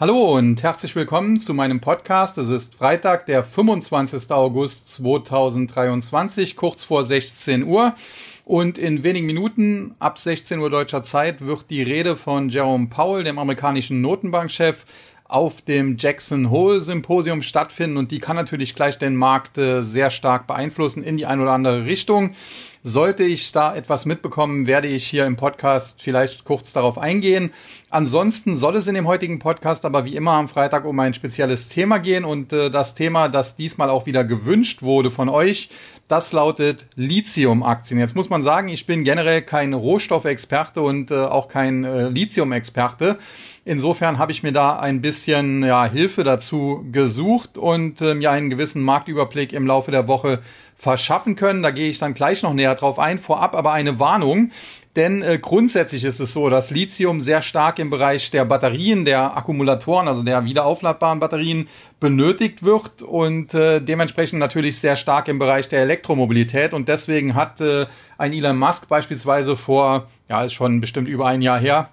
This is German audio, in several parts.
Hallo und herzlich willkommen zu meinem Podcast. Es ist Freitag, der 25. August 2023, kurz vor 16 Uhr. Und in wenigen Minuten, ab 16 Uhr deutscher Zeit, wird die Rede von Jerome Powell, dem amerikanischen Notenbankchef, auf dem Jackson Hole Symposium stattfinden und die kann natürlich gleich den Markt äh, sehr stark beeinflussen in die eine oder andere Richtung. Sollte ich da etwas mitbekommen, werde ich hier im Podcast vielleicht kurz darauf eingehen. Ansonsten soll es in dem heutigen Podcast aber wie immer am Freitag um ein spezielles Thema gehen und äh, das Thema, das diesmal auch wieder gewünscht wurde von euch, das lautet Lithium-Aktien. Jetzt muss man sagen, ich bin generell kein Rohstoffexperte und äh, auch kein äh, Lithium-Experte. Insofern habe ich mir da ein bisschen ja, Hilfe dazu gesucht und äh, mir einen gewissen Marktüberblick im Laufe der Woche verschaffen können. Da gehe ich dann gleich noch näher drauf ein. Vorab aber eine Warnung. Denn äh, grundsätzlich ist es so, dass Lithium sehr stark im Bereich der Batterien, der Akkumulatoren, also der wiederaufladbaren Batterien benötigt wird und äh, dementsprechend natürlich sehr stark im Bereich der Elektromobilität. Und deswegen hat äh, ein Elon Musk beispielsweise vor, ja, ist schon bestimmt über ein Jahr her,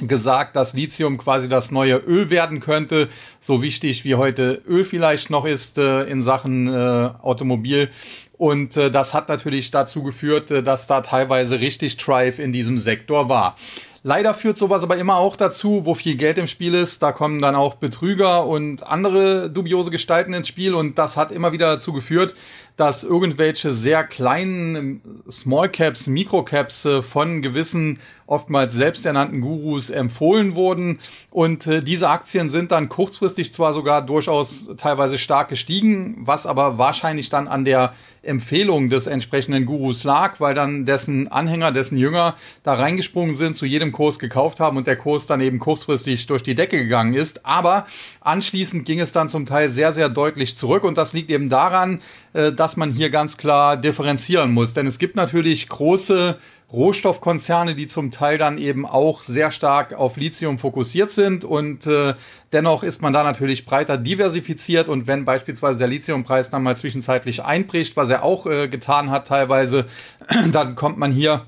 gesagt, dass Lithium quasi das neue Öl werden könnte, so wichtig wie heute Öl vielleicht noch ist äh, in Sachen äh, Automobil. Und äh, das hat natürlich dazu geführt, äh, dass da teilweise richtig Drive in diesem Sektor war. Leider führt sowas aber immer auch dazu, wo viel Geld im Spiel ist, da kommen dann auch Betrüger und andere dubiose Gestalten ins Spiel und das hat immer wieder dazu geführt, dass irgendwelche sehr kleinen Small Caps, Micro Caps äh, von gewissen oftmals selbsternannten Gurus empfohlen wurden. Und äh, diese Aktien sind dann kurzfristig zwar sogar durchaus teilweise stark gestiegen, was aber wahrscheinlich dann an der Empfehlung des entsprechenden Gurus lag, weil dann dessen Anhänger, dessen Jünger da reingesprungen sind, zu jedem Kurs gekauft haben und der Kurs dann eben kurzfristig durch die Decke gegangen ist. Aber anschließend ging es dann zum Teil sehr, sehr deutlich zurück und das liegt eben daran, äh, dass man hier ganz klar differenzieren muss. Denn es gibt natürlich große Rohstoffkonzerne, die zum Teil dann eben auch sehr stark auf Lithium fokussiert sind und äh, dennoch ist man da natürlich breiter diversifiziert und wenn beispielsweise der Lithiumpreis dann mal zwischenzeitlich einbricht, was er auch äh, getan hat teilweise, dann kommt man hier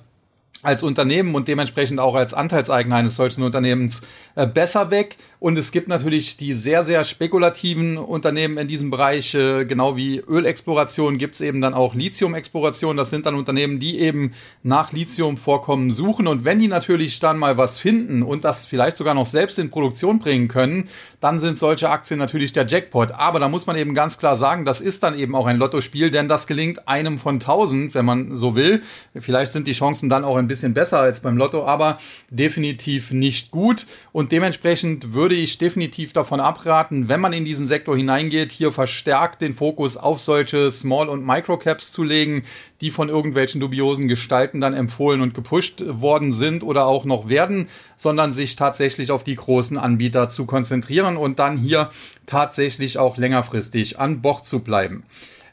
als Unternehmen und dementsprechend auch als Anteilseigner eines solchen Unternehmens äh, besser weg. Und es gibt natürlich die sehr, sehr spekulativen Unternehmen in diesem Bereich, äh, genau wie Ölexploration gibt es eben dann auch Lithium-Exploration. Das sind dann Unternehmen, die eben nach Lithium-Vorkommen suchen. Und wenn die natürlich dann mal was finden und das vielleicht sogar noch selbst in Produktion bringen können, dann sind solche Aktien natürlich der Jackpot. Aber da muss man eben ganz klar sagen, das ist dann eben auch ein Lottospiel, denn das gelingt einem von tausend, wenn man so will. Vielleicht sind die Chancen dann auch ein bisschen besser als beim Lotto, aber definitiv nicht gut. Und dementsprechend würde ich definitiv davon abraten, wenn man in diesen Sektor hineingeht, hier verstärkt den Fokus auf solche Small- und Microcaps zu legen, die von irgendwelchen dubiosen Gestalten dann empfohlen und gepusht worden sind oder auch noch werden, sondern sich tatsächlich auf die großen Anbieter zu konzentrieren und dann hier tatsächlich auch längerfristig an Bord zu bleiben.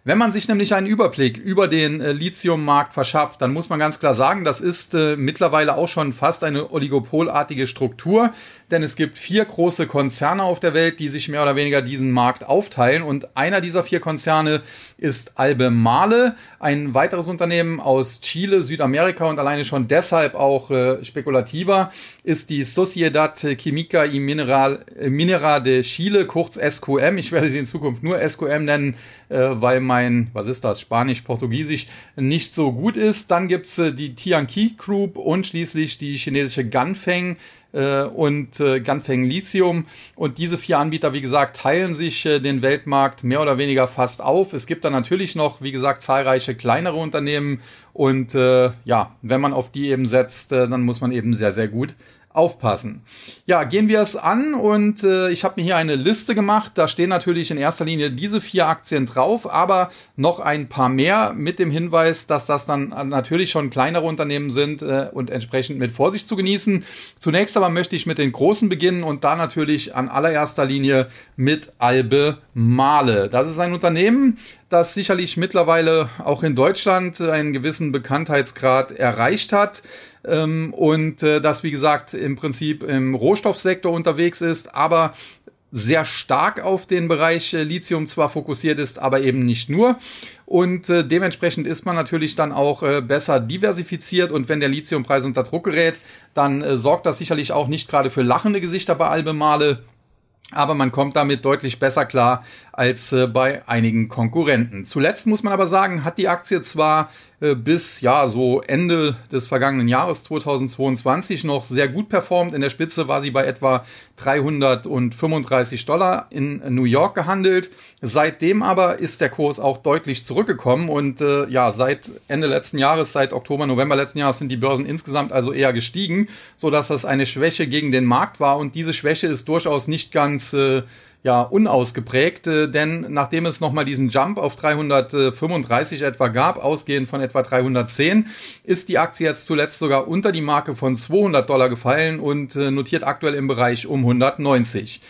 Wenn man sich nämlich einen Überblick über den äh, Lithiummarkt verschafft, dann muss man ganz klar sagen, das ist äh, mittlerweile auch schon fast eine oligopolartige Struktur, denn es gibt vier große Konzerne auf der Welt, die sich mehr oder weniger diesen Markt aufteilen. Und einer dieser vier Konzerne ist Albemarle, ein weiteres Unternehmen aus Chile, Südamerika und alleine schon deshalb auch äh, spekulativer ist die Sociedad Química y Mineral, äh, Minera de Chile, kurz SQM. Ich werde sie in Zukunft nur SQM nennen, äh, weil mein, was ist das, Spanisch, Portugiesisch nicht so gut ist. Dann gibt's äh, die Tianqi Group und schließlich die chinesische Ganfeng äh, und äh, Ganfeng Lithium. Und diese vier Anbieter, wie gesagt, teilen sich äh, den Weltmarkt mehr oder weniger fast auf. Es gibt dann natürlich noch, wie gesagt, zahlreiche kleinere Unternehmen. Und äh, ja, wenn man auf die eben setzt, äh, dann muss man eben sehr, sehr gut aufpassen. Ja, gehen wir es an und äh, ich habe mir hier eine Liste gemacht. Da stehen natürlich in erster Linie diese vier Aktien drauf, aber noch ein paar mehr mit dem Hinweis, dass das dann natürlich schon kleinere Unternehmen sind äh, und entsprechend mit Vorsicht zu genießen. Zunächst aber möchte ich mit den großen beginnen und da natürlich an allererster Linie mit Albe Male. Das ist ein Unternehmen, das sicherlich mittlerweile auch in Deutschland einen gewissen Bekanntheitsgrad erreicht hat ähm, und äh, das, wie gesagt, im Prinzip im Rohstoffsektor unterwegs ist, aber sehr stark auf den Bereich äh, Lithium zwar fokussiert ist, aber eben nicht nur. Und äh, dementsprechend ist man natürlich dann auch äh, besser diversifiziert. Und wenn der Lithiumpreis unter Druck gerät, dann äh, sorgt das sicherlich auch nicht gerade für lachende Gesichter bei Albemarle. aber man kommt damit deutlich besser klar als äh, bei einigen Konkurrenten. Zuletzt muss man aber sagen, hat die Aktie zwar bis ja so Ende des vergangenen Jahres 2022 noch sehr gut performt. In der Spitze war sie bei etwa 335 Dollar in New York gehandelt. Seitdem aber ist der Kurs auch deutlich zurückgekommen und äh, ja, seit Ende letzten Jahres, seit Oktober, November letzten Jahres sind die Börsen insgesamt also eher gestiegen, so dass das eine Schwäche gegen den Markt war und diese Schwäche ist durchaus nicht ganz äh, ja unausgeprägt, denn nachdem es nochmal diesen Jump auf 335 etwa gab, ausgehend von etwa 310, ist die Aktie jetzt zuletzt sogar unter die Marke von 200 Dollar gefallen und äh, notiert aktuell im Bereich um 190.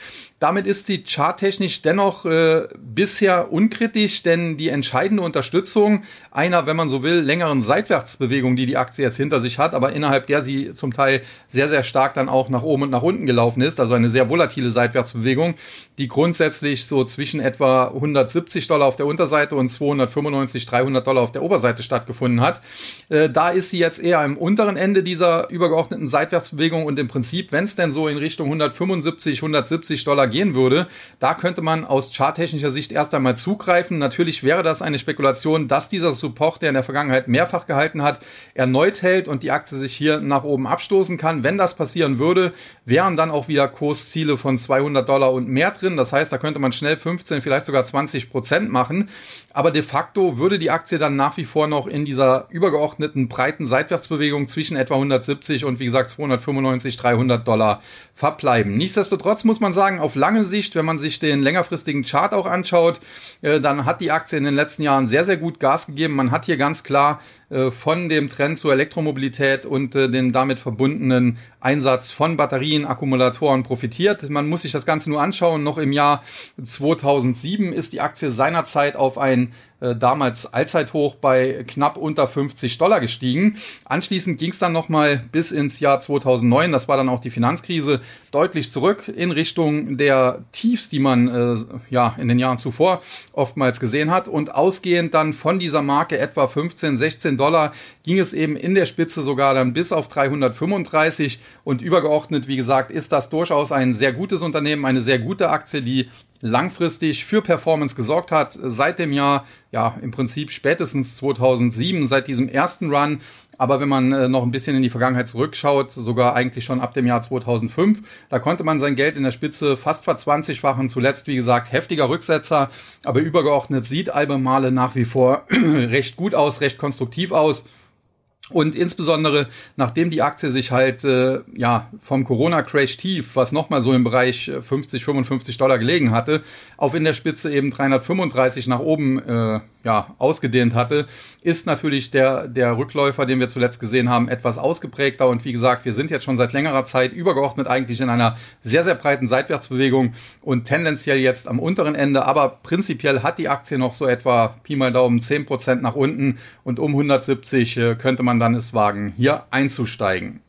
Damit ist sie charttechnisch dennoch äh, bisher unkritisch, denn die entscheidende Unterstützung einer, wenn man so will, längeren Seitwärtsbewegung, die die Aktie jetzt hinter sich hat, aber innerhalb der sie zum Teil sehr, sehr stark dann auch nach oben und nach unten gelaufen ist, also eine sehr volatile Seitwärtsbewegung, die grundsätzlich so zwischen etwa 170 Dollar auf der Unterseite und 295, 300 Dollar auf der Oberseite stattgefunden hat. Äh, da ist sie jetzt eher im unteren Ende dieser übergeordneten Seitwärtsbewegung und im Prinzip, wenn es denn so in Richtung 175, 170 Dollar Dollar gehen würde. Da könnte man aus charttechnischer Sicht erst einmal zugreifen. Natürlich wäre das eine Spekulation, dass dieser Support, der in der Vergangenheit mehrfach gehalten hat, erneut hält und die Aktie sich hier nach oben abstoßen kann. Wenn das passieren würde, wären dann auch wieder Kursziele von 200 Dollar und mehr drin. Das heißt, da könnte man schnell 15, vielleicht sogar 20 Prozent machen. Aber de facto würde die Aktie dann nach wie vor noch in dieser übergeordneten breiten Seitwärtsbewegung zwischen etwa 170 und wie gesagt 295, 300 Dollar verbleiben. Nichtsdestotrotz muss man sagen, auf lange Sicht, wenn man sich den längerfristigen Chart auch anschaut, äh, dann hat die Aktie in den letzten Jahren sehr, sehr gut Gas gegeben. Man hat hier ganz klar äh, von dem Trend zur Elektromobilität und äh, den damit verbundenen Einsatz von Batterien, Akkumulatoren profitiert. Man muss sich das Ganze nur anschauen. Noch im Jahr 2007 ist die Aktie seinerzeit auf ein äh, damals Allzeithoch bei knapp unter 50 Dollar gestiegen. Anschließend ging es dann nochmal bis ins Jahr 2009, das war dann auch die Finanzkrise, deutlich zurück in Richtung der Tiefs, die man äh, ja in den Jahren zuvor oftmals gesehen hat. Und ausgehend dann von dieser Marke etwa 15, 16 Dollar ging es eben in der Spitze sogar dann bis auf 335 und übergeordnet, wie gesagt, ist das durchaus ein sehr gutes Unternehmen, eine sehr gute Aktie, die langfristig für Performance gesorgt hat. Seit dem Jahr, ja, im Prinzip spätestens 2007, seit diesem ersten Run. Aber wenn man äh, noch ein bisschen in die Vergangenheit zurückschaut, sogar eigentlich schon ab dem Jahr 2005, da konnte man sein Geld in der Spitze fast verzwanzigfachen. Zuletzt, wie gesagt, heftiger Rücksetzer, aber übergeordnet sieht Albemarle nach wie vor recht gut aus, recht konstruktiv aus. Und insbesondere, nachdem die Aktie sich halt äh, ja vom Corona-Crash tief, was nochmal so im Bereich 50, 55 Dollar gelegen hatte, auf in der Spitze eben 335 nach oben äh, ja, ausgedehnt hatte, ist natürlich der, der Rückläufer, den wir zuletzt gesehen haben, etwas ausgeprägter. Und wie gesagt, wir sind jetzt schon seit längerer Zeit übergeordnet eigentlich in einer sehr, sehr breiten Seitwärtsbewegung und tendenziell jetzt am unteren Ende. Aber prinzipiell hat die Aktie noch so etwa Pi mal Daumen 10% nach unten und um 170 äh, könnte man dann es wagen, hier einzusteigen.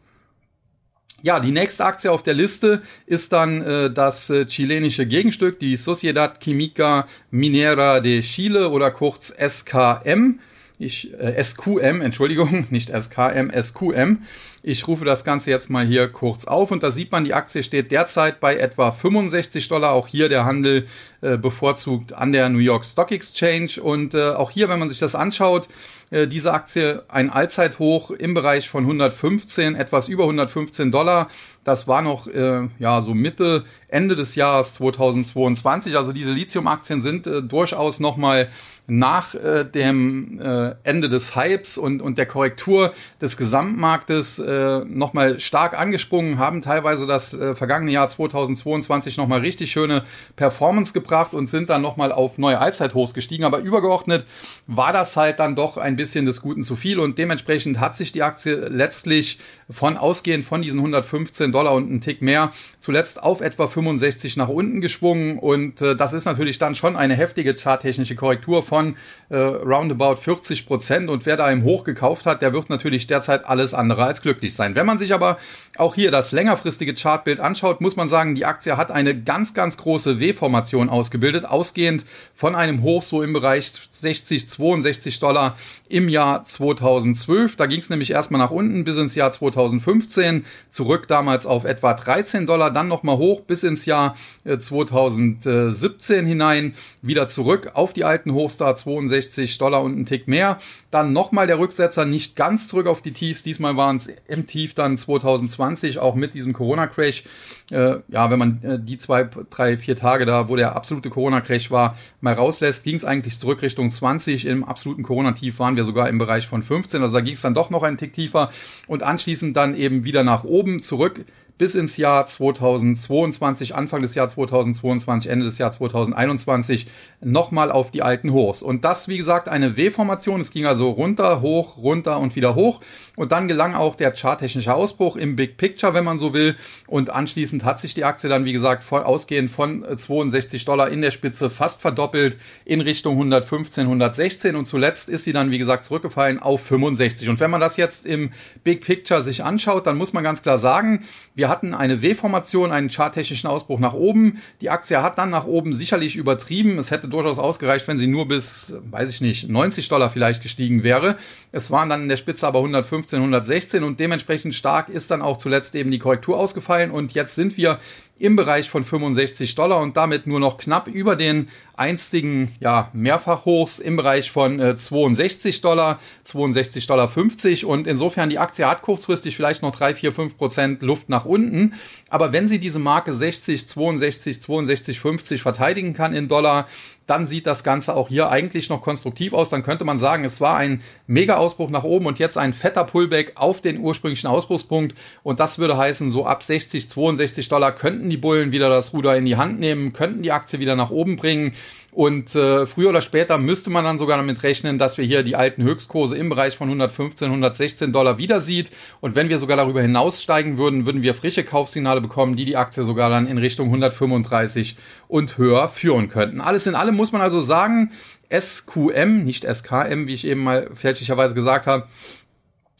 Ja, die nächste Aktie auf der Liste ist dann äh, das äh, chilenische Gegenstück, die Sociedad Química Minera de Chile oder kurz SKM. Ich, äh, SQM, Entschuldigung, nicht SKM, SQM. Ich rufe das Ganze jetzt mal hier kurz auf und da sieht man, die Aktie steht derzeit bei etwa 65 Dollar. Auch hier der Handel äh, bevorzugt an der New York Stock Exchange. Und äh, auch hier, wenn man sich das anschaut, äh, diese Aktie ein Allzeithoch im Bereich von 115, etwas über 115 Dollar. Das war noch äh, ja so Mitte Ende des Jahres 2022. Also diese Lithium-Aktien sind äh, durchaus noch mal nach äh, dem äh, Ende des Hypes und, und der Korrektur des Gesamtmarktes äh, nochmal stark angesprungen, haben teilweise das äh, vergangene Jahr 2022 nochmal richtig schöne Performance gebracht und sind dann nochmal auf neue Allzeithochs gestiegen. Aber übergeordnet war das halt dann doch ein bisschen des Guten zu viel und dementsprechend hat sich die Aktie letztlich von ausgehend von diesen 115 Dollar und einen Tick mehr zuletzt auf etwa 65 nach unten geschwungen und äh, das ist natürlich dann schon eine heftige charttechnische Korrektur von äh, roundabout 40 Prozent und wer da im Hoch gekauft hat, der wird natürlich derzeit alles andere als glücklich sein. Wenn man sich aber auch hier das längerfristige Chartbild anschaut, muss man sagen, die Aktie hat eine ganz, ganz große W-Formation ausgebildet, ausgehend von einem Hoch so im Bereich 60, 62 Dollar im Jahr 2012. Da ging es nämlich erstmal nach unten bis ins Jahr 2015, zurück damals auf etwa 13 Dollar, dann nochmal hoch bis ins Jahr 2017 äh, hinein, wieder zurück auf die alten Hochstar 62 Dollar und ein Tick mehr. Dann nochmal der Rücksetzer, nicht ganz zurück auf die Tiefs, diesmal waren es im Tief dann 2020, auch mit diesem Corona-Crash. Äh, ja, wenn man äh, die zwei, drei, vier Tage da, wo der absolute Corona-Crash war, mal rauslässt, ging es eigentlich zurück Richtung 20. Im absoluten Corona-Tief waren wir sogar im Bereich von 15. Also da ging es dann doch noch einen Tick tiefer und anschließend dann eben wieder nach oben zurück bis ins Jahr 2022, Anfang des Jahr 2022, Ende des Jahr 2021 nochmal auf die alten Hochs. Und das, wie gesagt, eine W-Formation. Es ging also runter, hoch, runter und wieder hoch. Und dann gelang auch der charttechnische Ausbruch im Big Picture, wenn man so will. Und anschließend hat sich die Aktie dann, wie gesagt, voll ausgehend von 62 Dollar in der Spitze fast verdoppelt in Richtung 115, 116. Und zuletzt ist sie dann, wie gesagt, zurückgefallen auf 65. Und wenn man das jetzt im Big Picture sich anschaut, dann muss man ganz klar sagen, wir wir hatten eine W-Formation, einen charttechnischen Ausbruch nach oben. Die Aktie hat dann nach oben sicherlich übertrieben. Es hätte durchaus ausgereicht, wenn sie nur bis, weiß ich nicht, 90 Dollar vielleicht gestiegen wäre. Es waren dann in der Spitze aber 115, 116 und dementsprechend stark ist dann auch zuletzt eben die Korrektur ausgefallen. Und jetzt sind wir im Bereich von 65 Dollar und damit nur noch knapp über den einstigen ja, Mehrfachhochs im Bereich von äh, 62 Dollar, 62 Dollar 50 und insofern die Aktie hat kurzfristig vielleicht noch 3, 4, 5 Prozent Luft nach unten. Aber wenn sie diese Marke 60, 62, 62, 50 verteidigen kann in Dollar, dann sieht das Ganze auch hier eigentlich noch konstruktiv aus. Dann könnte man sagen, es war ein Mega-Ausbruch nach oben und jetzt ein fetter Pullback auf den ursprünglichen Ausbruchspunkt. Und das würde heißen, so ab 60, 62 Dollar könnten die Bullen wieder das Ruder in die Hand nehmen, könnten die Aktie wieder nach oben bringen. Und äh, früher oder später müsste man dann sogar damit rechnen, dass wir hier die alten Höchstkurse im Bereich von 115, 116 Dollar wieder sieht. Und wenn wir sogar darüber hinaussteigen würden, würden wir frische Kaufsignale bekommen, die die Aktie sogar dann in Richtung 135 und höher führen könnten. Alles in allem muss man also sagen, SQM, nicht SKM, wie ich eben mal fälschlicherweise gesagt habe,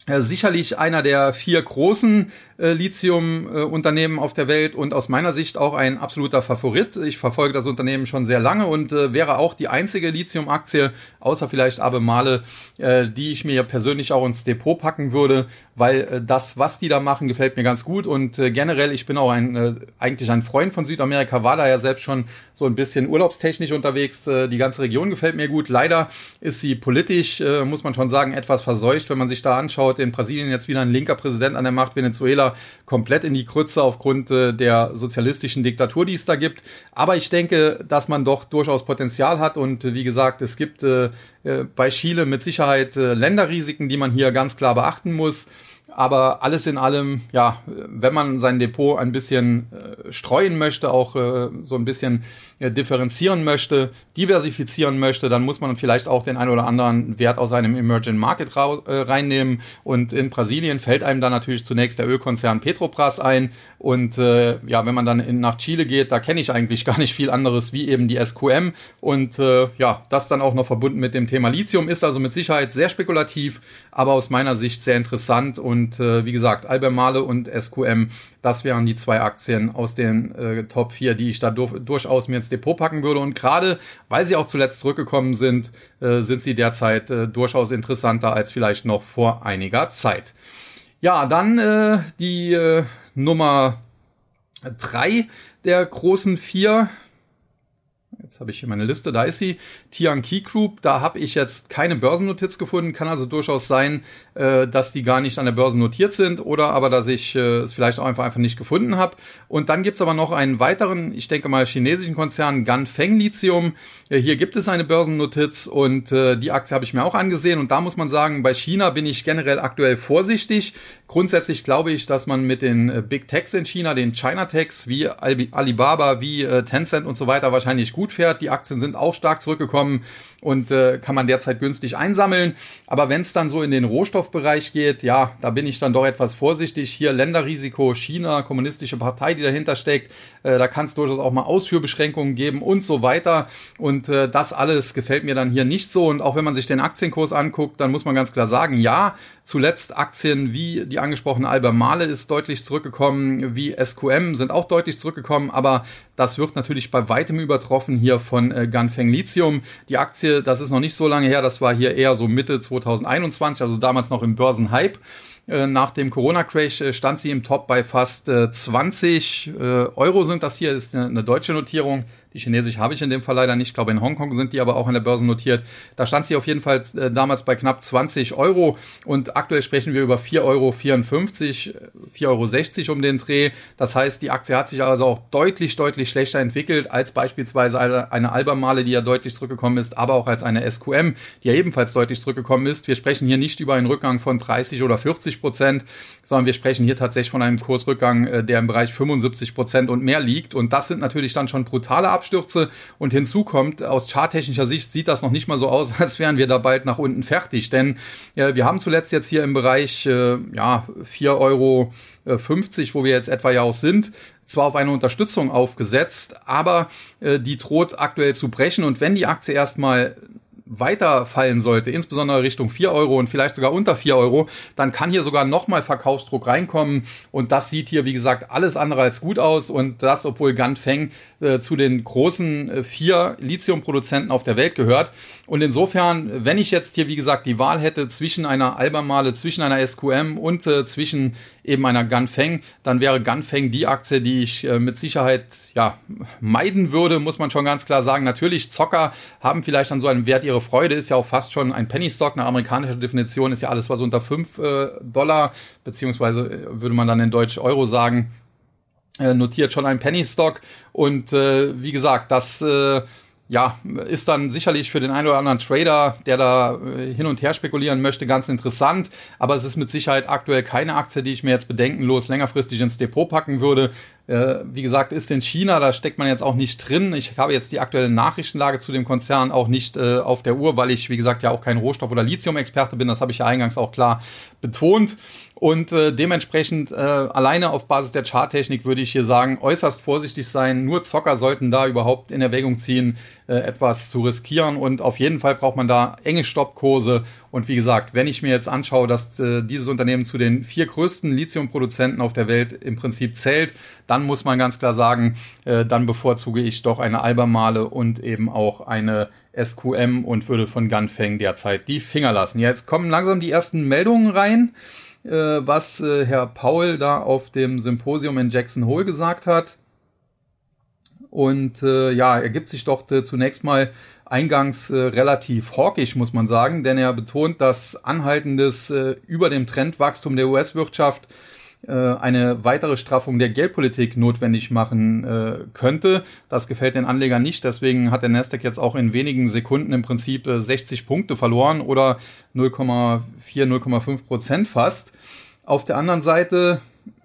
sicherlich einer der vier großen äh, Lithium-Unternehmen auf der Welt und aus meiner Sicht auch ein absoluter Favorit. Ich verfolge das Unternehmen schon sehr lange und äh, wäre auch die einzige Lithium-Aktie, außer vielleicht Abemale, äh, die ich mir persönlich auch ins Depot packen würde, weil äh, das, was die da machen, gefällt mir ganz gut und äh, generell, ich bin auch ein äh, eigentlich ein Freund von Südamerika, war da ja selbst schon so ein bisschen urlaubstechnisch unterwegs. Äh, die ganze Region gefällt mir gut. Leider ist sie politisch, äh, muss man schon sagen, etwas verseucht, wenn man sich da anschaut. In Brasilien jetzt wieder ein linker Präsident an der Macht, Venezuela komplett in die Krütze aufgrund äh, der sozialistischen Diktatur, die es da gibt. Aber ich denke, dass man doch durchaus Potenzial hat und äh, wie gesagt, es gibt äh, bei Chile mit Sicherheit Länderrisiken, die man hier ganz klar beachten muss. Aber alles in allem, ja, wenn man sein Depot ein bisschen äh, streuen möchte, auch äh, so ein bisschen äh, differenzieren möchte, diversifizieren möchte, dann muss man vielleicht auch den ein oder anderen Wert aus einem Emerging Market äh, reinnehmen. Und in Brasilien fällt einem dann natürlich zunächst der Ölkonzern Petrobras ein. Und äh, ja, wenn man dann in, nach Chile geht, da kenne ich eigentlich gar nicht viel anderes wie eben die SQM. Und äh, ja, das dann auch noch verbunden mit dem Thema Lithium ist also mit Sicherheit sehr spekulativ, aber aus meiner Sicht sehr interessant und und äh, wie gesagt, Albemarle und SQM, das wären die zwei Aktien aus den äh, Top 4, die ich da dur durchaus mir ins Depot packen würde. Und gerade weil sie auch zuletzt zurückgekommen sind, äh, sind sie derzeit äh, durchaus interessanter als vielleicht noch vor einiger Zeit. Ja, dann äh, die äh, Nummer drei der großen vier Jetzt habe ich hier meine Liste, da ist sie. Tianqi Group, da habe ich jetzt keine Börsennotiz gefunden. Kann also durchaus sein, äh, dass die gar nicht an der Börse notiert sind oder aber, dass ich äh, es vielleicht auch einfach, einfach nicht gefunden habe. Und dann gibt es aber noch einen weiteren, ich denke mal, chinesischen Konzern, Ganfeng Lithium. Äh, hier gibt es eine Börsennotiz und äh, die Aktie habe ich mir auch angesehen. Und da muss man sagen, bei China bin ich generell aktuell vorsichtig. Grundsätzlich glaube ich, dass man mit den äh, Big Techs in China, den China Techs wie Alibaba, wie äh, Tencent und so weiter wahrscheinlich gut fährt. Die Aktien sind auch stark zurückgekommen und äh, kann man derzeit günstig einsammeln. Aber wenn es dann so in den Rohstoffbereich geht, ja, da bin ich dann doch etwas vorsichtig. Hier Länderrisiko, China, kommunistische Partei, die dahinter steckt. Äh, da kann es durchaus auch mal Ausführbeschränkungen geben und so weiter. Und äh, das alles gefällt mir dann hier nicht so. Und auch wenn man sich den Aktienkurs anguckt, dann muss man ganz klar sagen, ja, zuletzt Aktien wie die angesprochene Albemarle ist deutlich zurückgekommen, wie SQM sind auch deutlich zurückgekommen, aber das wird natürlich bei weitem übertroffen hier von äh, Ganfeng Lithium. Die Aktie, das ist noch nicht so lange her, das war hier eher so Mitte 2021, also damals noch im Börsenhype. Äh, nach dem Corona-Crash äh, stand sie im Top bei fast 20 äh, Euro sind das hier, ist eine deutsche Notierung. Die chinesische habe ich in dem Fall leider nicht. Ich glaube, in Hongkong sind die aber auch an der Börse notiert. Da stand sie auf jeden Fall äh, damals bei knapp 20 Euro und aktuell sprechen wir über 4,54 Euro, 4,60 Euro um den Dreh. Das heißt, die Aktie hat sich also auch deutlich, deutlich schlechter entwickelt als beispielsweise eine, eine Albemarle, die ja deutlich zurückgekommen ist, aber auch als eine SQM, die ja ebenfalls deutlich zurückgekommen ist. Wir sprechen hier nicht über einen Rückgang von 30 oder 40 Prozent, sondern wir sprechen hier tatsächlich von einem Kursrückgang, äh, der im Bereich 75 Prozent und mehr liegt. Und das sind natürlich dann schon brutale Abstürze. Und hinzu aus charttechnischer Sicht sieht das noch nicht mal so aus, als wären wir da bald nach unten fertig. Denn äh, wir haben zuletzt jetzt hier im Bereich äh, ja, 4,50 Euro, äh, wo wir jetzt etwa ja auch sind, zwar auf eine Unterstützung aufgesetzt, aber äh, die droht aktuell zu brechen. Und wenn die Aktie erstmal weiterfallen sollte, insbesondere Richtung 4 Euro und vielleicht sogar unter 4 Euro, dann kann hier sogar nochmal Verkaufsdruck reinkommen. Und das sieht hier, wie gesagt, alles andere als gut aus. Und das, obwohl Ganfeng äh, zu den großen äh, vier Lithiumproduzenten auf der Welt gehört. Und insofern, wenn ich jetzt hier, wie gesagt, die Wahl hätte zwischen einer Albemarle, zwischen einer SQM und äh, zwischen eben einer Ganfeng, dann wäre Ganfeng die Aktie, die ich äh, mit Sicherheit ja, meiden würde, muss man schon ganz klar sagen. Natürlich, Zocker haben vielleicht an so einem Wert ihre Freude, ist ja auch fast schon ein Penny Stock, eine amerikanische Definition ist ja alles, was unter 5 äh, Dollar, beziehungsweise äh, würde man dann in Deutsch Euro sagen, äh, notiert schon ein Penny Stock. Und äh, wie gesagt, das äh, ja, ist dann sicherlich für den einen oder anderen Trader, der da äh, hin und her spekulieren möchte, ganz interessant. Aber es ist mit Sicherheit aktuell keine Aktie, die ich mir jetzt bedenkenlos längerfristig ins Depot packen würde. Äh, wie gesagt, ist in China, da steckt man jetzt auch nicht drin. Ich habe jetzt die aktuelle Nachrichtenlage zu dem Konzern auch nicht äh, auf der Uhr, weil ich, wie gesagt, ja auch kein Rohstoff- oder Lithium-Experte bin. Das habe ich ja eingangs auch klar betont. Und äh, dementsprechend äh, alleine auf Basis der Charttechnik würde ich hier sagen, äußerst vorsichtig sein. Nur Zocker sollten da überhaupt in Erwägung ziehen, äh, etwas zu riskieren. Und auf jeden Fall braucht man da enge Stoppkurse. Und wie gesagt, wenn ich mir jetzt anschaue, dass äh, dieses Unternehmen zu den vier größten Lithiumproduzenten auf der Welt im Prinzip zählt, dann muss man ganz klar sagen, äh, dann bevorzuge ich doch eine Albemarle und eben auch eine SQM und würde von Gunfang derzeit die Finger lassen. Jetzt kommen langsam die ersten Meldungen rein. Äh, was äh, Herr Paul da auf dem Symposium in Jackson Hole gesagt hat. Und äh, ja, er gibt sich doch äh, zunächst mal eingangs äh, relativ hawkisch, muss man sagen, denn er betont, dass anhaltendes äh, über dem Trendwachstum der US-Wirtschaft eine weitere Straffung der Geldpolitik notwendig machen könnte. Das gefällt den Anlegern nicht. Deswegen hat der Nasdaq jetzt auch in wenigen Sekunden im Prinzip äh, 60 Punkte verloren oder 0,4, 0,5 Prozent fast. Auf der anderen Seite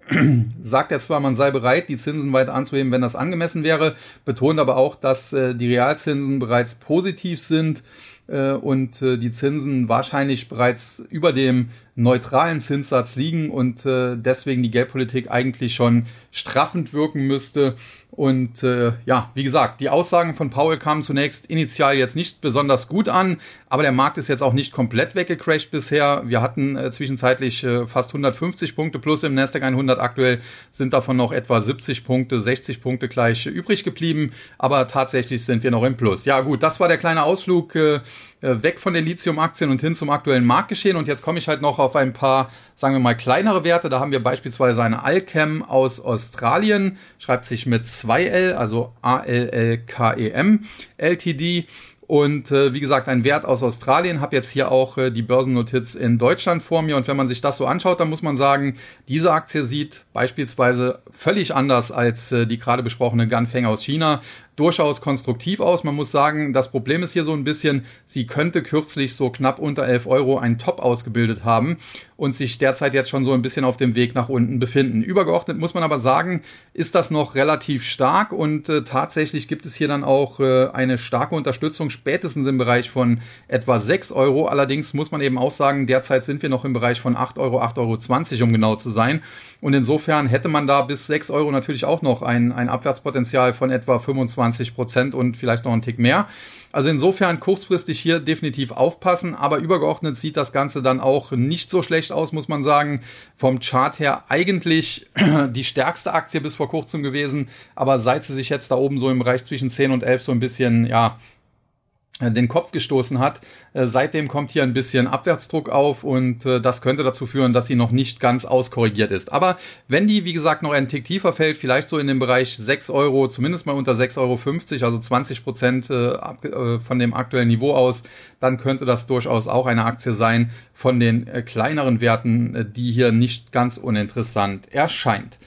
sagt er zwar, man sei bereit, die Zinsen weiter anzuheben, wenn das angemessen wäre, betont aber auch, dass äh, die Realzinsen bereits positiv sind äh, und äh, die Zinsen wahrscheinlich bereits über dem neutralen Zinssatz liegen und äh, deswegen die Geldpolitik eigentlich schon straffend wirken müsste. Und äh, ja, wie gesagt, die Aussagen von Paul kamen zunächst initial jetzt nicht besonders gut an, aber der Markt ist jetzt auch nicht komplett weggecrashed bisher. Wir hatten äh, zwischenzeitlich äh, fast 150 Punkte plus im Nasdaq 100 aktuell, sind davon noch etwa 70 Punkte, 60 Punkte gleich übrig geblieben, aber tatsächlich sind wir noch im Plus. Ja gut, das war der kleine Ausflug äh, weg von den Lithium-Aktien und hin zum aktuellen Marktgeschehen und jetzt komme ich halt noch auf ein paar, sagen wir mal, kleinere Werte. Da haben wir beispielsweise eine Alchem aus Australien, schreibt sich mit 2L, also A-L-L-K-E-M, LTD. Und äh, wie gesagt, ein Wert aus Australien. Habe jetzt hier auch äh, die Börsennotiz in Deutschland vor mir. Und wenn man sich das so anschaut, dann muss man sagen, diese Aktie sieht beispielsweise völlig anders als äh, die gerade besprochene Gunfang aus China durchaus konstruktiv aus. Man muss sagen, das Problem ist hier so ein bisschen, sie könnte kürzlich so knapp unter 11 Euro einen Top ausgebildet haben und sich derzeit jetzt schon so ein bisschen auf dem Weg nach unten befinden. Übergeordnet muss man aber sagen, ist das noch relativ stark und äh, tatsächlich gibt es hier dann auch äh, eine starke Unterstützung, spätestens im Bereich von etwa 6 Euro. Allerdings muss man eben auch sagen, derzeit sind wir noch im Bereich von 8 Euro, 8,20 Euro, um genau zu sein. Und insofern hätte man da bis 6 Euro natürlich auch noch ein, ein Abwärtspotenzial von etwa 25 20 Prozent und vielleicht noch einen Tick mehr. Also insofern kurzfristig hier definitiv aufpassen, aber übergeordnet sieht das Ganze dann auch nicht so schlecht aus, muss man sagen. Vom Chart her eigentlich die stärkste Aktie bis vor kurzem gewesen, aber seit sie sich jetzt da oben so im Bereich zwischen 10 und 11 so ein bisschen, ja, den Kopf gestoßen hat. Äh, seitdem kommt hier ein bisschen Abwärtsdruck auf und äh, das könnte dazu führen, dass sie noch nicht ganz auskorrigiert ist. Aber wenn die, wie gesagt, noch ein Tick tiefer fällt, vielleicht so in dem Bereich 6 Euro, zumindest mal unter 6,50 Euro, also 20 Prozent von dem aktuellen Niveau aus, dann könnte das durchaus auch eine Aktie sein von den kleineren Werten, die hier nicht ganz uninteressant erscheint.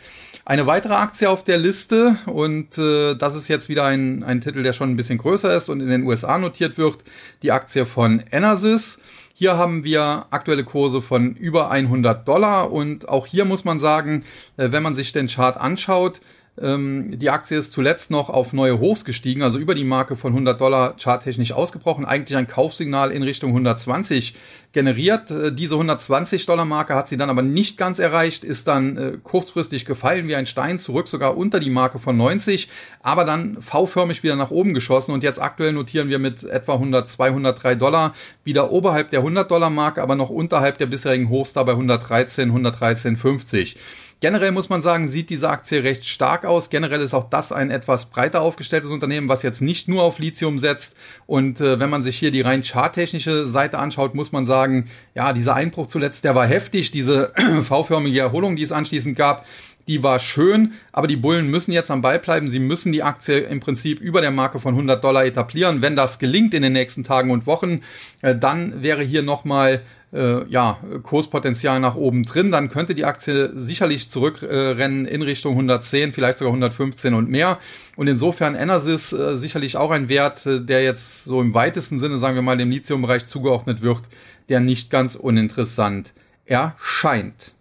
Eine weitere Aktie auf der Liste und äh, das ist jetzt wieder ein, ein Titel, der schon ein bisschen größer ist und in den USA notiert wird, die Aktie von Enersys. Hier haben wir aktuelle Kurse von über 100 Dollar und auch hier muss man sagen, äh, wenn man sich den Chart anschaut, ähm, die Aktie ist zuletzt noch auf neue Hochs gestiegen, also über die Marke von 100 Dollar charttechnisch ausgebrochen. Eigentlich ein Kaufsignal in Richtung 120 generiert. Äh, diese 120 Dollar Marke hat sie dann aber nicht ganz erreicht, ist dann äh, kurzfristig gefallen wie ein Stein zurück, sogar unter die Marke von 90, aber dann V-förmig wieder nach oben geschossen und jetzt aktuell notieren wir mit etwa 100, 203 Dollar wieder oberhalb der 100 Dollar Marke, aber noch unterhalb der bisherigen Hochs da bei 113, 113,50. Generell muss man sagen, sieht diese Aktie recht stark aus. Generell ist auch das ein etwas breiter aufgestelltes Unternehmen, was jetzt nicht nur auf Lithium setzt. Und äh, wenn man sich hier die rein charttechnische Seite anschaut, muss man sagen, ja, dieser Einbruch zuletzt, der war heftig. Diese V-förmige Erholung, die es anschließend gab, die war schön, aber die Bullen müssen jetzt am Ball bleiben. Sie müssen die Aktie im Prinzip über der Marke von 100 Dollar etablieren. Wenn das gelingt in den nächsten Tagen und Wochen, äh, dann wäre hier nochmal äh, ja, Kurspotenzial nach oben drin. Dann könnte die Aktie sicherlich zurückrennen äh, in Richtung 110, vielleicht sogar 115 und mehr. Und insofern Enersys äh, sicherlich auch ein Wert, äh, der jetzt so im weitesten Sinne, sagen wir mal, dem Lithiumbereich zugeordnet wird, der nicht ganz uninteressant erscheint.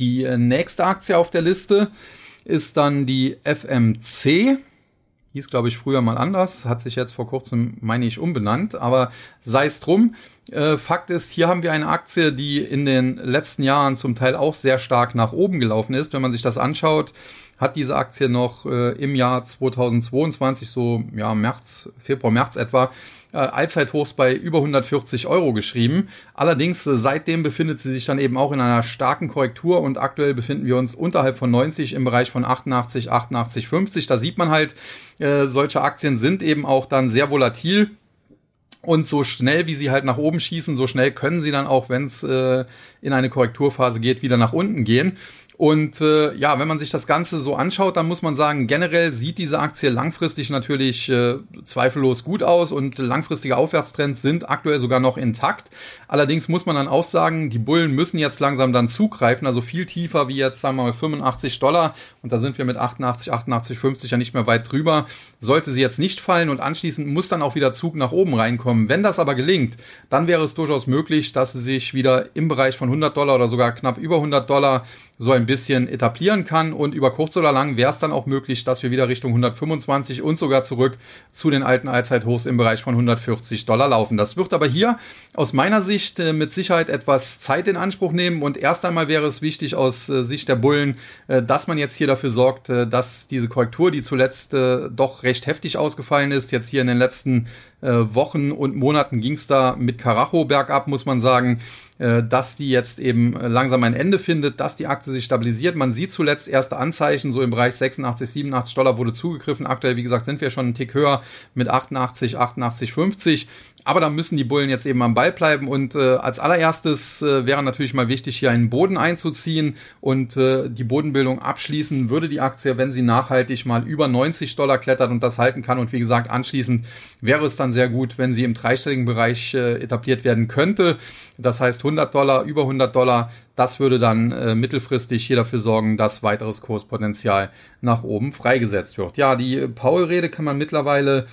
Die äh, nächste Aktie auf der Liste ist dann die FMC. Hieß, glaube ich, früher mal anders, hat sich jetzt vor kurzem, meine ich, umbenannt, aber sei es drum. Äh, Fakt ist, hier haben wir eine Aktie, die in den letzten Jahren zum Teil auch sehr stark nach oben gelaufen ist. Wenn man sich das anschaut, hat diese Aktie noch äh, im Jahr 2022, so ja, März, Februar, März etwa, äh, Allzeithochs bei über 140 Euro geschrieben. Allerdings äh, seitdem befindet sie sich dann eben auch in einer starken Korrektur und aktuell befinden wir uns unterhalb von 90 im Bereich von 88, 88, 50. Da sieht man halt, äh, solche Aktien sind eben auch dann sehr volatil. Und so schnell, wie sie halt nach oben schießen, so schnell können sie dann auch, wenn es äh, in eine Korrekturphase geht, wieder nach unten gehen. Und äh, ja, wenn man sich das Ganze so anschaut, dann muss man sagen, generell sieht diese Aktie langfristig natürlich äh, zweifellos gut aus und langfristige Aufwärtstrends sind aktuell sogar noch intakt. Allerdings muss man dann auch sagen, die Bullen müssen jetzt langsam dann zugreifen, also viel tiefer wie jetzt, sagen wir mal, 85 Dollar. Und da sind wir mit 88, 88, 50 ja nicht mehr weit drüber. Sollte sie jetzt nicht fallen und anschließend muss dann auch wieder Zug nach oben reinkommen. Wenn das aber gelingt, dann wäre es durchaus möglich, dass sie sich wieder im Bereich von 100 Dollar oder sogar knapp über 100 Dollar so ein bisschen etablieren kann. Und über kurz oder lang wäre es dann auch möglich, dass wir wieder Richtung 125 und sogar zurück zu den alten Allzeithochs im Bereich von 140 Dollar laufen. Das wird aber hier aus meiner Sicht äh, mit Sicherheit etwas Zeit in Anspruch nehmen. Und erst einmal wäre es wichtig aus äh, Sicht der Bullen, äh, dass man jetzt hier dafür sorgt, dass diese Korrektur, die zuletzt doch recht heftig ausgefallen ist, jetzt hier in den letzten Wochen und Monaten ging es da mit Karacho bergab, muss man sagen, äh, dass die jetzt eben langsam ein Ende findet, dass die Aktie sich stabilisiert. Man sieht zuletzt erste Anzeichen, so im Bereich 86, 87 Dollar wurde zugegriffen. Aktuell, wie gesagt, sind wir schon einen Tick höher mit 88, 88, 50. Aber da müssen die Bullen jetzt eben am Ball bleiben und äh, als allererstes äh, wäre natürlich mal wichtig, hier einen Boden einzuziehen und äh, die Bodenbildung abschließen würde die Aktie, wenn sie nachhaltig mal über 90 Dollar klettert und das halten kann. Und wie gesagt, anschließend wäre es dann sehr gut, wenn sie im dreistelligen Bereich äh, etabliert werden könnte. Das heißt 100 Dollar, über 100 Dollar. Das würde dann äh, mittelfristig hier dafür sorgen, dass weiteres Kurspotenzial nach oben freigesetzt wird. Ja, die Paul-Rede kann man mittlerweile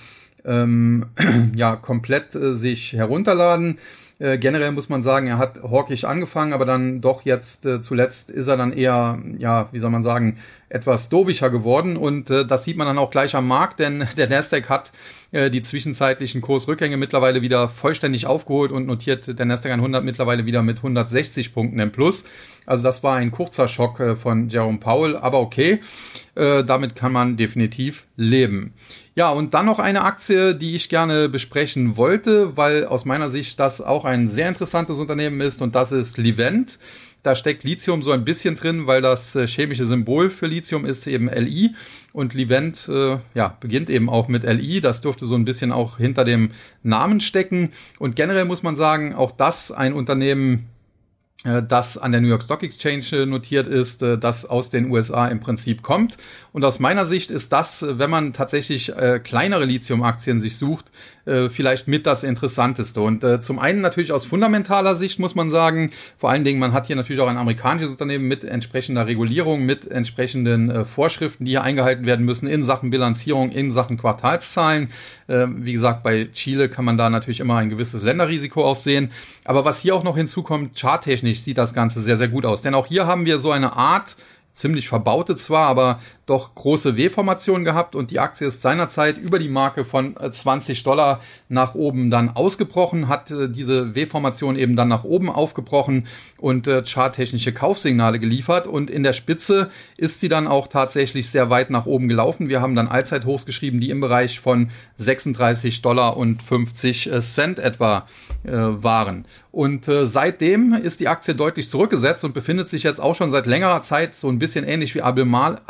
ähm, ja, komplett äh, sich herunterladen. Äh, generell muss man sagen, er hat hawkisch angefangen, aber dann doch jetzt äh, zuletzt ist er dann eher, ja, wie soll man sagen, etwas dovischer geworden und äh, das sieht man dann auch gleich am Markt, denn der Nasdaq hat äh, die zwischenzeitlichen Kursrückgänge mittlerweile wieder vollständig aufgeholt und notiert der Nasdaq 100 mittlerweile wieder mit 160 Punkten im Plus. Also das war ein kurzer Schock äh, von Jerome Powell, aber okay, äh, damit kann man definitiv leben. Ja, und dann noch eine Aktie, die ich gerne besprechen wollte, weil aus meiner Sicht das auch ein sehr interessantes Unternehmen ist und das ist Livent. Da steckt Lithium so ein bisschen drin, weil das äh, chemische Symbol für Lithium ist eben Li und Livent äh, ja, beginnt eben auch mit Li. Das dürfte so ein bisschen auch hinter dem Namen stecken. Und generell muss man sagen, auch das ein Unternehmen, das an der New York Stock Exchange äh, notiert ist, äh, das aus den USA im Prinzip kommt. Und aus meiner Sicht ist das, wenn man tatsächlich äh, kleinere Lithium-Aktien sich sucht, äh, vielleicht mit das Interessanteste. Und äh, zum einen natürlich aus fundamentaler Sicht muss man sagen, vor allen Dingen, man hat hier natürlich auch ein amerikanisches Unternehmen mit entsprechender Regulierung, mit entsprechenden Vorschriften, die hier eingehalten werden müssen in Sachen Bilanzierung, in Sachen Quartalszahlen. Ähm, wie gesagt, bei Chile kann man da natürlich immer ein gewisses Länderrisiko aussehen. Aber was hier auch noch hinzukommt, charttechnisch sieht das Ganze sehr, sehr gut aus. Denn auch hier haben wir so eine Art ziemlich verbaute zwar, aber doch große W-Formation gehabt und die Aktie ist seinerzeit über die Marke von 20 äh, Dollar nach oben dann ausgebrochen, hat äh, diese W-Formation eben dann nach oben aufgebrochen und äh, charttechnische Kaufsignale geliefert und in der Spitze ist sie dann auch tatsächlich sehr weit nach oben gelaufen. Wir haben dann Allzeithochs geschrieben, die im Bereich von 36 Dollar und 50 äh, Cent etwa äh, waren. Und äh, seitdem ist die Aktie deutlich zurückgesetzt und befindet sich jetzt auch schon seit längerer Zeit so ein bisschen ähnlich wie Albemarle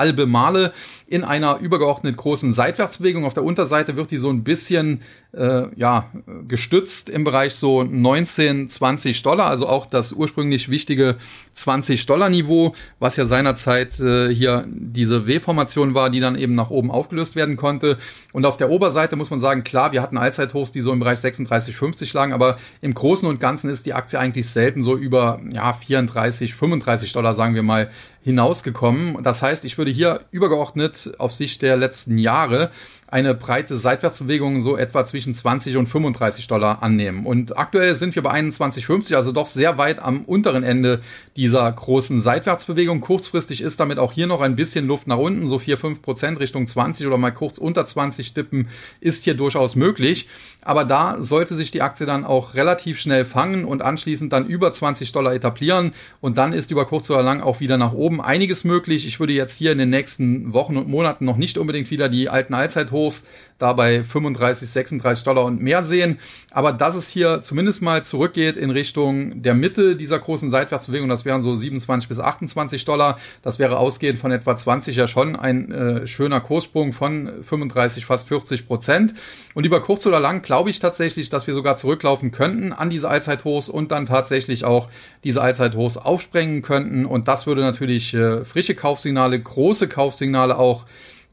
in einer übergeordnet großen Seitwärtsbewegung. Auf der Unterseite wird die so ein bisschen ja, gestützt im Bereich so 19, 20 Dollar, also auch das ursprünglich wichtige 20 Dollar Niveau, was ja seinerzeit äh, hier diese W-Formation war, die dann eben nach oben aufgelöst werden konnte. Und auf der Oberseite muss man sagen, klar, wir hatten Allzeithochs, die so im Bereich 36, 50 lagen, aber im Großen und Ganzen ist die Aktie eigentlich selten so über ja, 34, 35 Dollar, sagen wir mal, hinausgekommen. Das heißt, ich würde hier übergeordnet auf Sicht der letzten Jahre eine breite Seitwärtsbewegung so etwa zwischen 20 und 35 Dollar annehmen. Und aktuell sind wir bei 21,50, also doch sehr weit am unteren Ende dieser großen Seitwärtsbewegung. Kurzfristig ist damit auch hier noch ein bisschen Luft nach unten, so 4, 5 Prozent Richtung 20 oder mal kurz unter 20 tippen ist hier durchaus möglich. Aber da sollte sich die Aktie dann auch relativ schnell fangen und anschließend dann über 20 Dollar etablieren. Und dann ist über kurz oder lang auch wieder nach oben einiges möglich. Ich würde jetzt hier in den nächsten Wochen und Monaten noch nicht unbedingt wieder die alten Allzeithochs da bei 35, 36 Dollar und mehr sehen. Aber dass es hier zumindest mal zurückgeht in Richtung der Mitte dieser großen Seitwärtsbewegung, das wären so 27 bis 28 Dollar. Das wäre ausgehend von etwa 20 ja schon ein äh, schöner Kurssprung von 35, fast 40 Prozent. Und über kurz oder lang glaube ich tatsächlich, dass wir sogar zurücklaufen könnten an diese Allzeithochs und dann tatsächlich auch diese Allzeithochs aufsprengen könnten. Und das würde natürlich äh, frische Kaufsignale, große Kaufsignale auch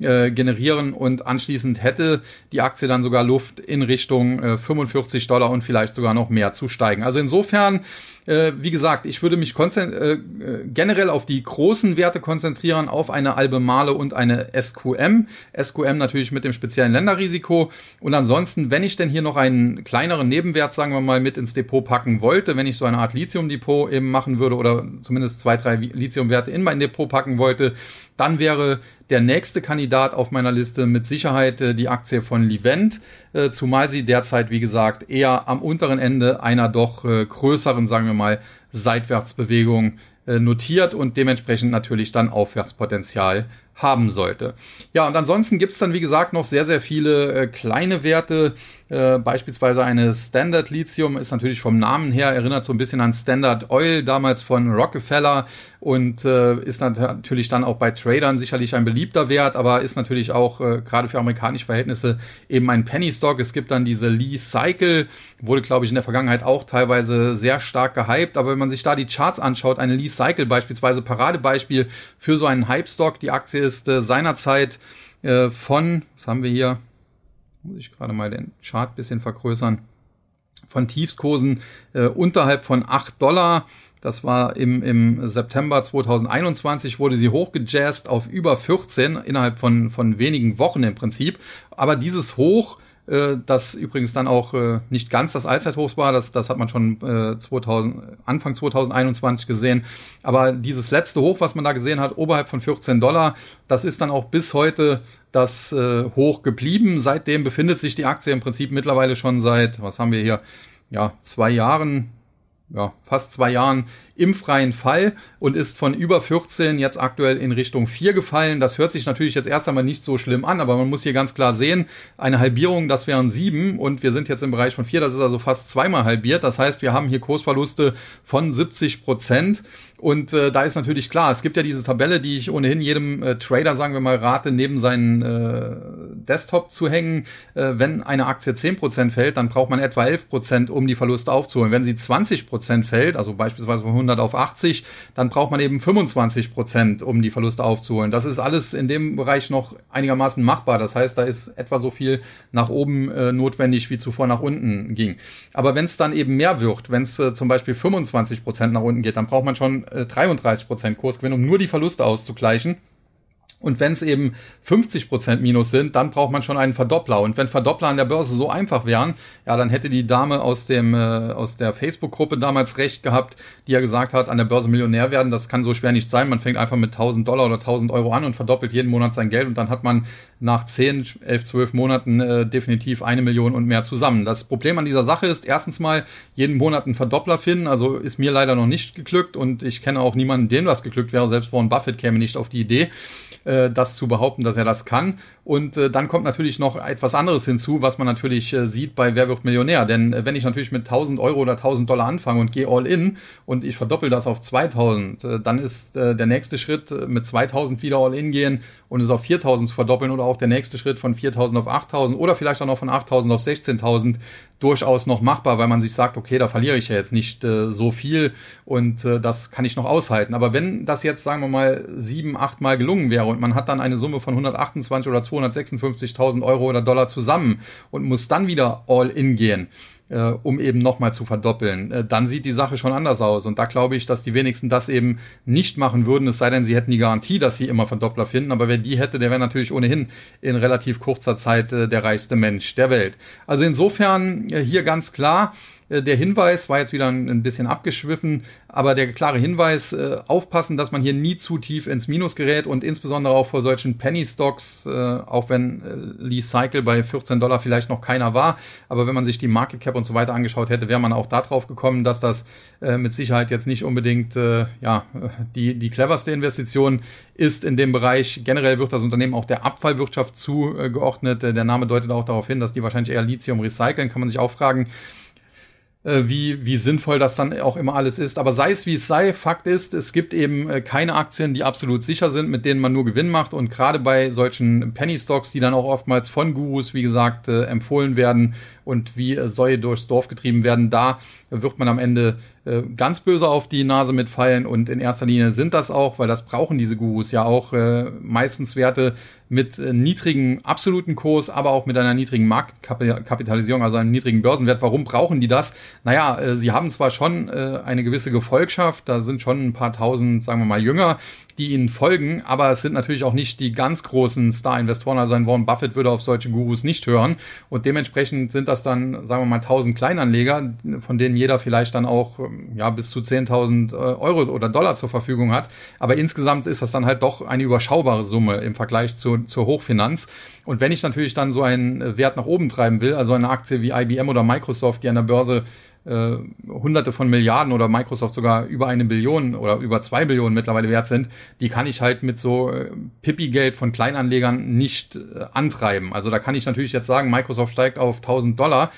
äh, generieren und anschließend hätte die Aktie dann sogar Luft in Richtung äh, 45 Dollar und vielleicht sogar noch mehr zu steigen. Also insofern äh, wie gesagt, ich würde mich äh, generell auf die großen Werte konzentrieren, auf eine Albemarle und eine SQM. SQM natürlich mit dem speziellen Länderrisiko. Und ansonsten, wenn ich denn hier noch einen kleineren Nebenwert, sagen wir mal, mit ins Depot packen wollte, wenn ich so eine Art Lithium-Depot eben machen würde oder zumindest zwei, drei Lithium-Werte in mein Depot packen wollte, dann wäre der nächste Kandidat auf meiner Liste mit Sicherheit äh, die Aktie von Livent, äh, zumal sie derzeit, wie gesagt, eher am unteren Ende einer doch äh, größeren, sagen wir mal, Seitwärtsbewegung äh, notiert und dementsprechend natürlich dann Aufwärtspotenzial haben sollte. Ja, und ansonsten gibt's dann, wie gesagt, noch sehr, sehr viele äh, kleine Werte. Äh, beispielsweise eine Standard Lithium ist natürlich vom Namen her, erinnert so ein bisschen an Standard Oil, damals von Rockefeller und äh, ist natürlich dann auch bei Tradern sicherlich ein beliebter Wert, aber ist natürlich auch äh, gerade für amerikanische Verhältnisse eben ein Penny Stock. Es gibt dann diese Lee Cycle, wurde, glaube ich, in der Vergangenheit auch teilweise sehr stark gehypt, aber wenn man sich da die Charts anschaut, eine Lee Cycle beispielsweise, Paradebeispiel für so einen Hype-Stock, die Aktie ist äh, seinerzeit äh, von, was haben wir hier? Muss ich gerade mal den Chart bisschen vergrößern. Von Tiefskursen äh, unterhalb von 8 Dollar. Das war im, im September 2021 wurde sie hochgejazzt auf über 14 innerhalb von, von wenigen Wochen im Prinzip. Aber dieses Hoch äh, das übrigens dann auch äh, nicht ganz das Allzeithoch war, das, das hat man schon äh, 2000, Anfang 2021 gesehen. Aber dieses letzte Hoch, was man da gesehen hat, oberhalb von 14 Dollar, das ist dann auch bis heute das äh, Hoch geblieben. Seitdem befindet sich die Aktie im Prinzip mittlerweile schon seit, was haben wir hier, ja, zwei Jahren, ja, fast zwei Jahren im freien Fall und ist von über 14 jetzt aktuell in Richtung 4 gefallen. Das hört sich natürlich jetzt erst einmal nicht so schlimm an, aber man muss hier ganz klar sehen, eine Halbierung, das wären 7 und wir sind jetzt im Bereich von 4, das ist also fast zweimal halbiert. Das heißt, wir haben hier Kursverluste von 70 Prozent und äh, da ist natürlich klar, es gibt ja diese Tabelle, die ich ohnehin jedem äh, Trader, sagen wir mal, rate, neben seinen äh, Desktop zu hängen. Äh, wenn eine Aktie 10% fällt, dann braucht man etwa 11%, um die Verluste aufzuholen. Wenn sie 20% fällt, also beispielsweise von 100 auf 80, dann braucht man eben 25%, um die Verluste aufzuholen. Das ist alles in dem Bereich noch einigermaßen machbar. Das heißt, da ist etwa so viel nach oben äh, notwendig, wie zuvor nach unten ging. Aber wenn es dann eben mehr wird, wenn es äh, zum Beispiel 25% nach unten geht, dann braucht man schon 33% äh, Kursgewinn, um nur die Verluste auszugleichen. Und wenn es eben 50% Minus sind, dann braucht man schon einen Verdoppler. Und wenn Verdoppler an der Börse so einfach wären, ja, dann hätte die Dame aus dem äh, aus der Facebook-Gruppe damals recht gehabt, die ja gesagt hat, an der Börse Millionär werden, das kann so schwer nicht sein. Man fängt einfach mit 1000 Dollar oder 1000 Euro an und verdoppelt jeden Monat sein Geld und dann hat man nach 10, 11, 12 Monaten äh, definitiv eine Million und mehr zusammen. Das Problem an dieser Sache ist erstens mal jeden Monat einen Verdoppler finden. Also ist mir leider noch nicht geglückt und ich kenne auch niemanden, dem das geglückt wäre. Selbst Warren Buffett käme nicht auf die Idee äh, das zu behaupten, dass er das kann. Und äh, dann kommt natürlich noch etwas anderes hinzu, was man natürlich äh, sieht bei Wer wird Millionär. Denn äh, wenn ich natürlich mit 1000 Euro oder 1000 Dollar anfange und gehe all in und ich verdoppel das auf 2000, äh, dann ist äh, der nächste Schritt äh, mit 2000 wieder all in gehen und es auf 4000 zu verdoppeln oder auch der nächste Schritt von 4000 auf 8000 oder vielleicht auch noch von 8000 auf 16000 durchaus noch machbar, weil man sich sagt, okay, da verliere ich ja jetzt nicht äh, so viel und äh, das kann ich noch aushalten. Aber wenn das jetzt, sagen wir mal, sieben, acht Mal gelungen wäre und man hat dann eine Summe von 128 oder 256.000 Euro oder Dollar zusammen und muss dann wieder all in gehen, äh, um eben nochmal zu verdoppeln, äh, dann sieht die Sache schon anders aus. Und da glaube ich, dass die wenigsten das eben nicht machen würden, es sei denn, sie hätten die Garantie, dass sie immer Verdoppler finden. Aber wer die hätte, der wäre natürlich ohnehin in relativ kurzer Zeit äh, der reichste Mensch der Welt. Also insofern äh, hier ganz klar, der Hinweis war jetzt wieder ein, bisschen abgeschwiffen, aber der klare Hinweis, äh, aufpassen, dass man hier nie zu tief ins Minus gerät und insbesondere auch vor solchen Penny Stocks, äh, auch wenn äh, Lee Cycle bei 14 Dollar vielleicht noch keiner war, aber wenn man sich die Market Cap und so weiter angeschaut hätte, wäre man auch darauf gekommen, dass das äh, mit Sicherheit jetzt nicht unbedingt äh, ja, die, die cleverste Investition ist in dem Bereich. Generell wird das Unternehmen auch der Abfallwirtschaft zugeordnet. Der Name deutet auch darauf hin, dass die wahrscheinlich eher Lithium recyceln. Kann man sich auch fragen, äh, wie, wie sinnvoll das dann auch immer alles ist. Aber sei es wie es sei, Fakt ist, es gibt eben äh, keine Aktien, die absolut sicher sind, mit denen man nur Gewinn macht. Und gerade bei solchen Penny Stocks, die dann auch oftmals von Gurus, wie gesagt, äh, empfohlen werden und wie Säue durchs Dorf getrieben werden, da wird man am Ende äh, ganz böse auf die Nase mitfallen und in erster Linie sind das auch, weil das brauchen diese Gurus ja auch äh, meistens Werte mit äh, niedrigen absoluten Kurs, aber auch mit einer niedrigen Marktkapitalisierung, also einem niedrigen Börsenwert. Warum brauchen die das? Naja, äh, sie haben zwar schon äh, eine gewisse Gefolgschaft, da sind schon ein paar tausend, sagen wir mal, Jünger, die ihnen folgen, aber es sind natürlich auch nicht die ganz großen Star-Investoren, also ein Warren Buffett würde auf solche Gurus nicht hören. Und dementsprechend sind das dann, sagen wir mal, 1000 Kleinanleger, von denen jeder vielleicht dann auch ja bis zu 10.000 äh, Euro oder Dollar zur Verfügung hat, aber insgesamt ist das dann halt doch eine überschaubare Summe im Vergleich zu, zur Hochfinanz. Und wenn ich natürlich dann so einen Wert nach oben treiben will, also eine Aktie wie IBM oder Microsoft, die an der Börse äh, Hunderte von Milliarden oder Microsoft sogar über eine Billion oder über zwei Billionen mittlerweile wert sind, die kann ich halt mit so äh, Pippi-Geld von Kleinanlegern nicht äh, antreiben. Also da kann ich natürlich jetzt sagen, Microsoft steigt auf 1000 Dollar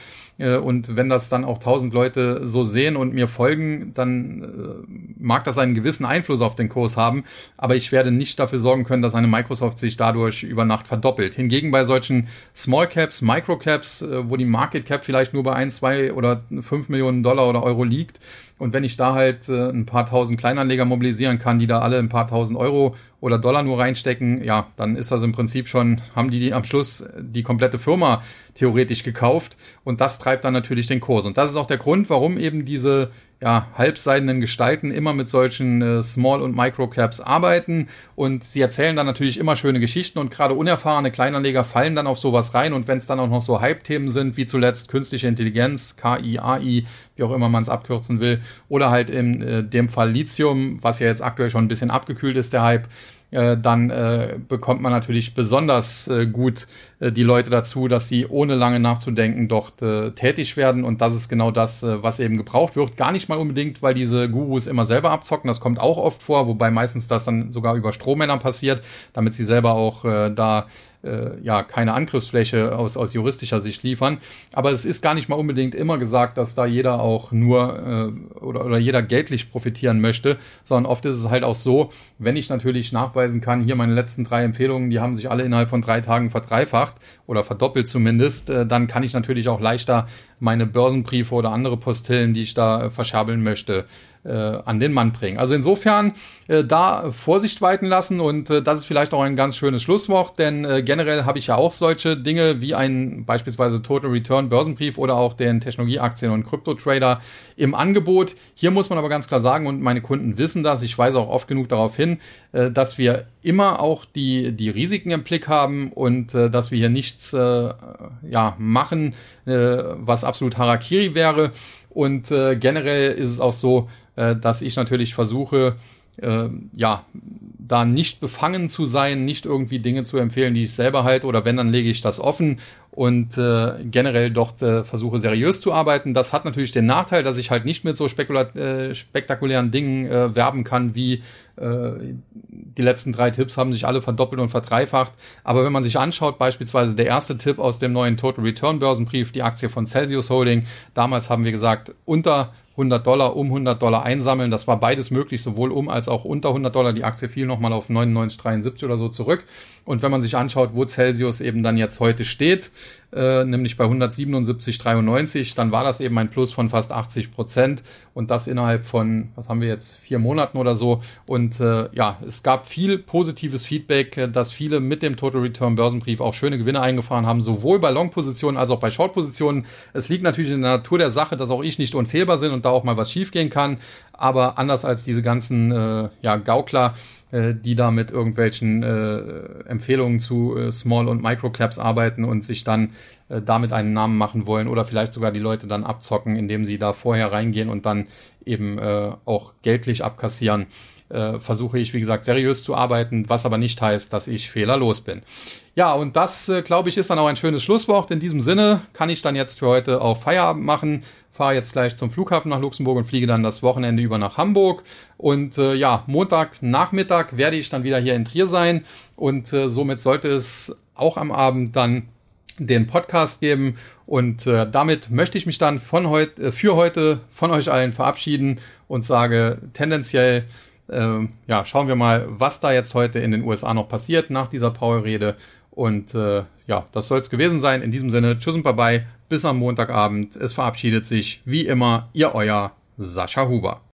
und wenn das dann auch tausend Leute so sehen und mir folgen, dann äh, mag das einen gewissen Einfluss auf den Kurs haben, aber ich werde nicht dafür sorgen können, dass eine Microsoft sich dadurch über Nacht verdoppelt. Hingegen bei solchen Small Caps, Micro Caps, äh, wo die Market Cap vielleicht nur bei ein, zwei oder fünf Millionen Dollar oder Euro liegt, und wenn ich da halt äh, ein paar tausend Kleinanleger mobilisieren kann, die da alle ein paar tausend Euro oder Dollar nur reinstecken, ja, dann ist das im Prinzip schon, haben die, die am Schluss die komplette Firma theoretisch gekauft. Und das treibt dann natürlich den Kurs. Und das ist auch der Grund, warum eben diese ja, halbseidenen Gestalten immer mit solchen äh, Small- und Micro-Caps arbeiten. Und sie erzählen dann natürlich immer schöne Geschichten. Und gerade unerfahrene Kleinanleger fallen dann auf sowas rein. Und wenn es dann auch noch so Hype-Themen sind, wie zuletzt künstliche Intelligenz, KI, AI, wie auch immer man es abkürzen will, oder halt in äh, dem Fall Lithium, was ja jetzt aktuell schon ein bisschen abgekühlt ist, der Hype, äh, dann äh, bekommt man natürlich besonders äh, gut äh, die Leute dazu, dass sie ohne lange nachzudenken dort äh, tätig werden. Und das ist genau das, äh, was eben gebraucht wird. Gar nicht mal unbedingt, weil diese Gurus immer selber abzocken. Das kommt auch oft vor, wobei meistens das dann sogar über Strohmänner passiert, damit sie selber auch äh, da äh, ja keine Angriffsfläche aus, aus juristischer Sicht liefern. Aber es ist gar nicht mal unbedingt immer gesagt, dass da jeder auch nur äh, oder, oder jeder geldlich profitieren möchte, sondern oft ist es halt auch so, wenn ich natürlich nachweisen kann, hier meine letzten drei Empfehlungen, die haben sich alle innerhalb von drei Tagen verdreifacht oder verdoppelt zumindest, äh, dann kann ich natürlich auch leichter meine Börsenbriefe oder andere Postillen, die ich da äh, verscherbeln möchte, äh, an den Mann bringen. Also insofern äh, da Vorsicht walten lassen und äh, das ist vielleicht auch ein ganz schönes Schlusswort, denn äh, generell habe ich ja auch solche Dinge wie ein beispielsweise Total Return Börsenbrief oder auch den Technologieaktien und Krypto-Trader im Angebot. Hier muss man aber ganz klar sagen und meine Kunden wissen das, ich weise auch oft genug darauf hin, äh, dass wir immer auch die, die Risiken im Blick haben und äh, dass wir hier nichts äh, ja, machen, äh, was absolut Harakiri wäre. Und äh, generell ist es auch so, dass ich natürlich versuche, äh, ja, da nicht befangen zu sein, nicht irgendwie Dinge zu empfehlen, die ich selber halt oder wenn, dann lege ich das offen und äh, generell dort äh, versuche seriös zu arbeiten. Das hat natürlich den Nachteil, dass ich halt nicht mit so äh, spektakulären Dingen äh, werben kann, wie äh, die letzten drei Tipps haben sich alle verdoppelt und verdreifacht. Aber wenn man sich anschaut, beispielsweise der erste Tipp aus dem neuen Total Return Börsenbrief, die Aktie von Celsius Holding, damals haben wir gesagt, unter 100 Dollar um 100 Dollar einsammeln. Das war beides möglich, sowohl um als auch unter 100 Dollar. Die Aktie fiel nochmal auf 99,73 oder so zurück. Und wenn man sich anschaut, wo Celsius eben dann jetzt heute steht, äh, nämlich bei 177,93, dann war das eben ein Plus von fast 80 Prozent und das innerhalb von, was haben wir jetzt, vier Monaten oder so. Und äh, ja, es gab viel positives Feedback, äh, dass viele mit dem Total Return Börsenbrief auch schöne Gewinne eingefahren haben, sowohl bei Long-Positionen als auch bei Short-Positionen. Es liegt natürlich in der Natur der Sache, dass auch ich nicht unfehlbar bin und da auch mal was schiefgehen kann. Aber anders als diese ganzen äh, ja, Gaukler, äh, die da mit irgendwelchen äh, Empfehlungen zu äh, Small- und Microcaps arbeiten und sich dann äh, damit einen Namen machen wollen oder vielleicht sogar die Leute dann abzocken, indem sie da vorher reingehen und dann eben äh, auch geldlich abkassieren. Äh, versuche ich, wie gesagt, seriös zu arbeiten, was aber nicht heißt, dass ich fehlerlos bin. Ja, und das, äh, glaube ich, ist dann auch ein schönes Schlusswort. In diesem Sinne kann ich dann jetzt für heute auch Feierabend machen fahre jetzt gleich zum Flughafen nach Luxemburg und fliege dann das Wochenende über nach Hamburg. Und äh, ja, Montagnachmittag werde ich dann wieder hier in Trier sein und äh, somit sollte es auch am Abend dann den Podcast geben. Und äh, damit möchte ich mich dann von heute, äh, für heute von euch allen verabschieden und sage tendenziell, äh, ja, schauen wir mal, was da jetzt heute in den USA noch passiert nach dieser Power-Rede. Und äh, ja, das soll es gewesen sein. In diesem Sinne, tschüss und bye bye. Bis am Montagabend. Es verabschiedet sich wie immer Ihr euer Sascha Huber.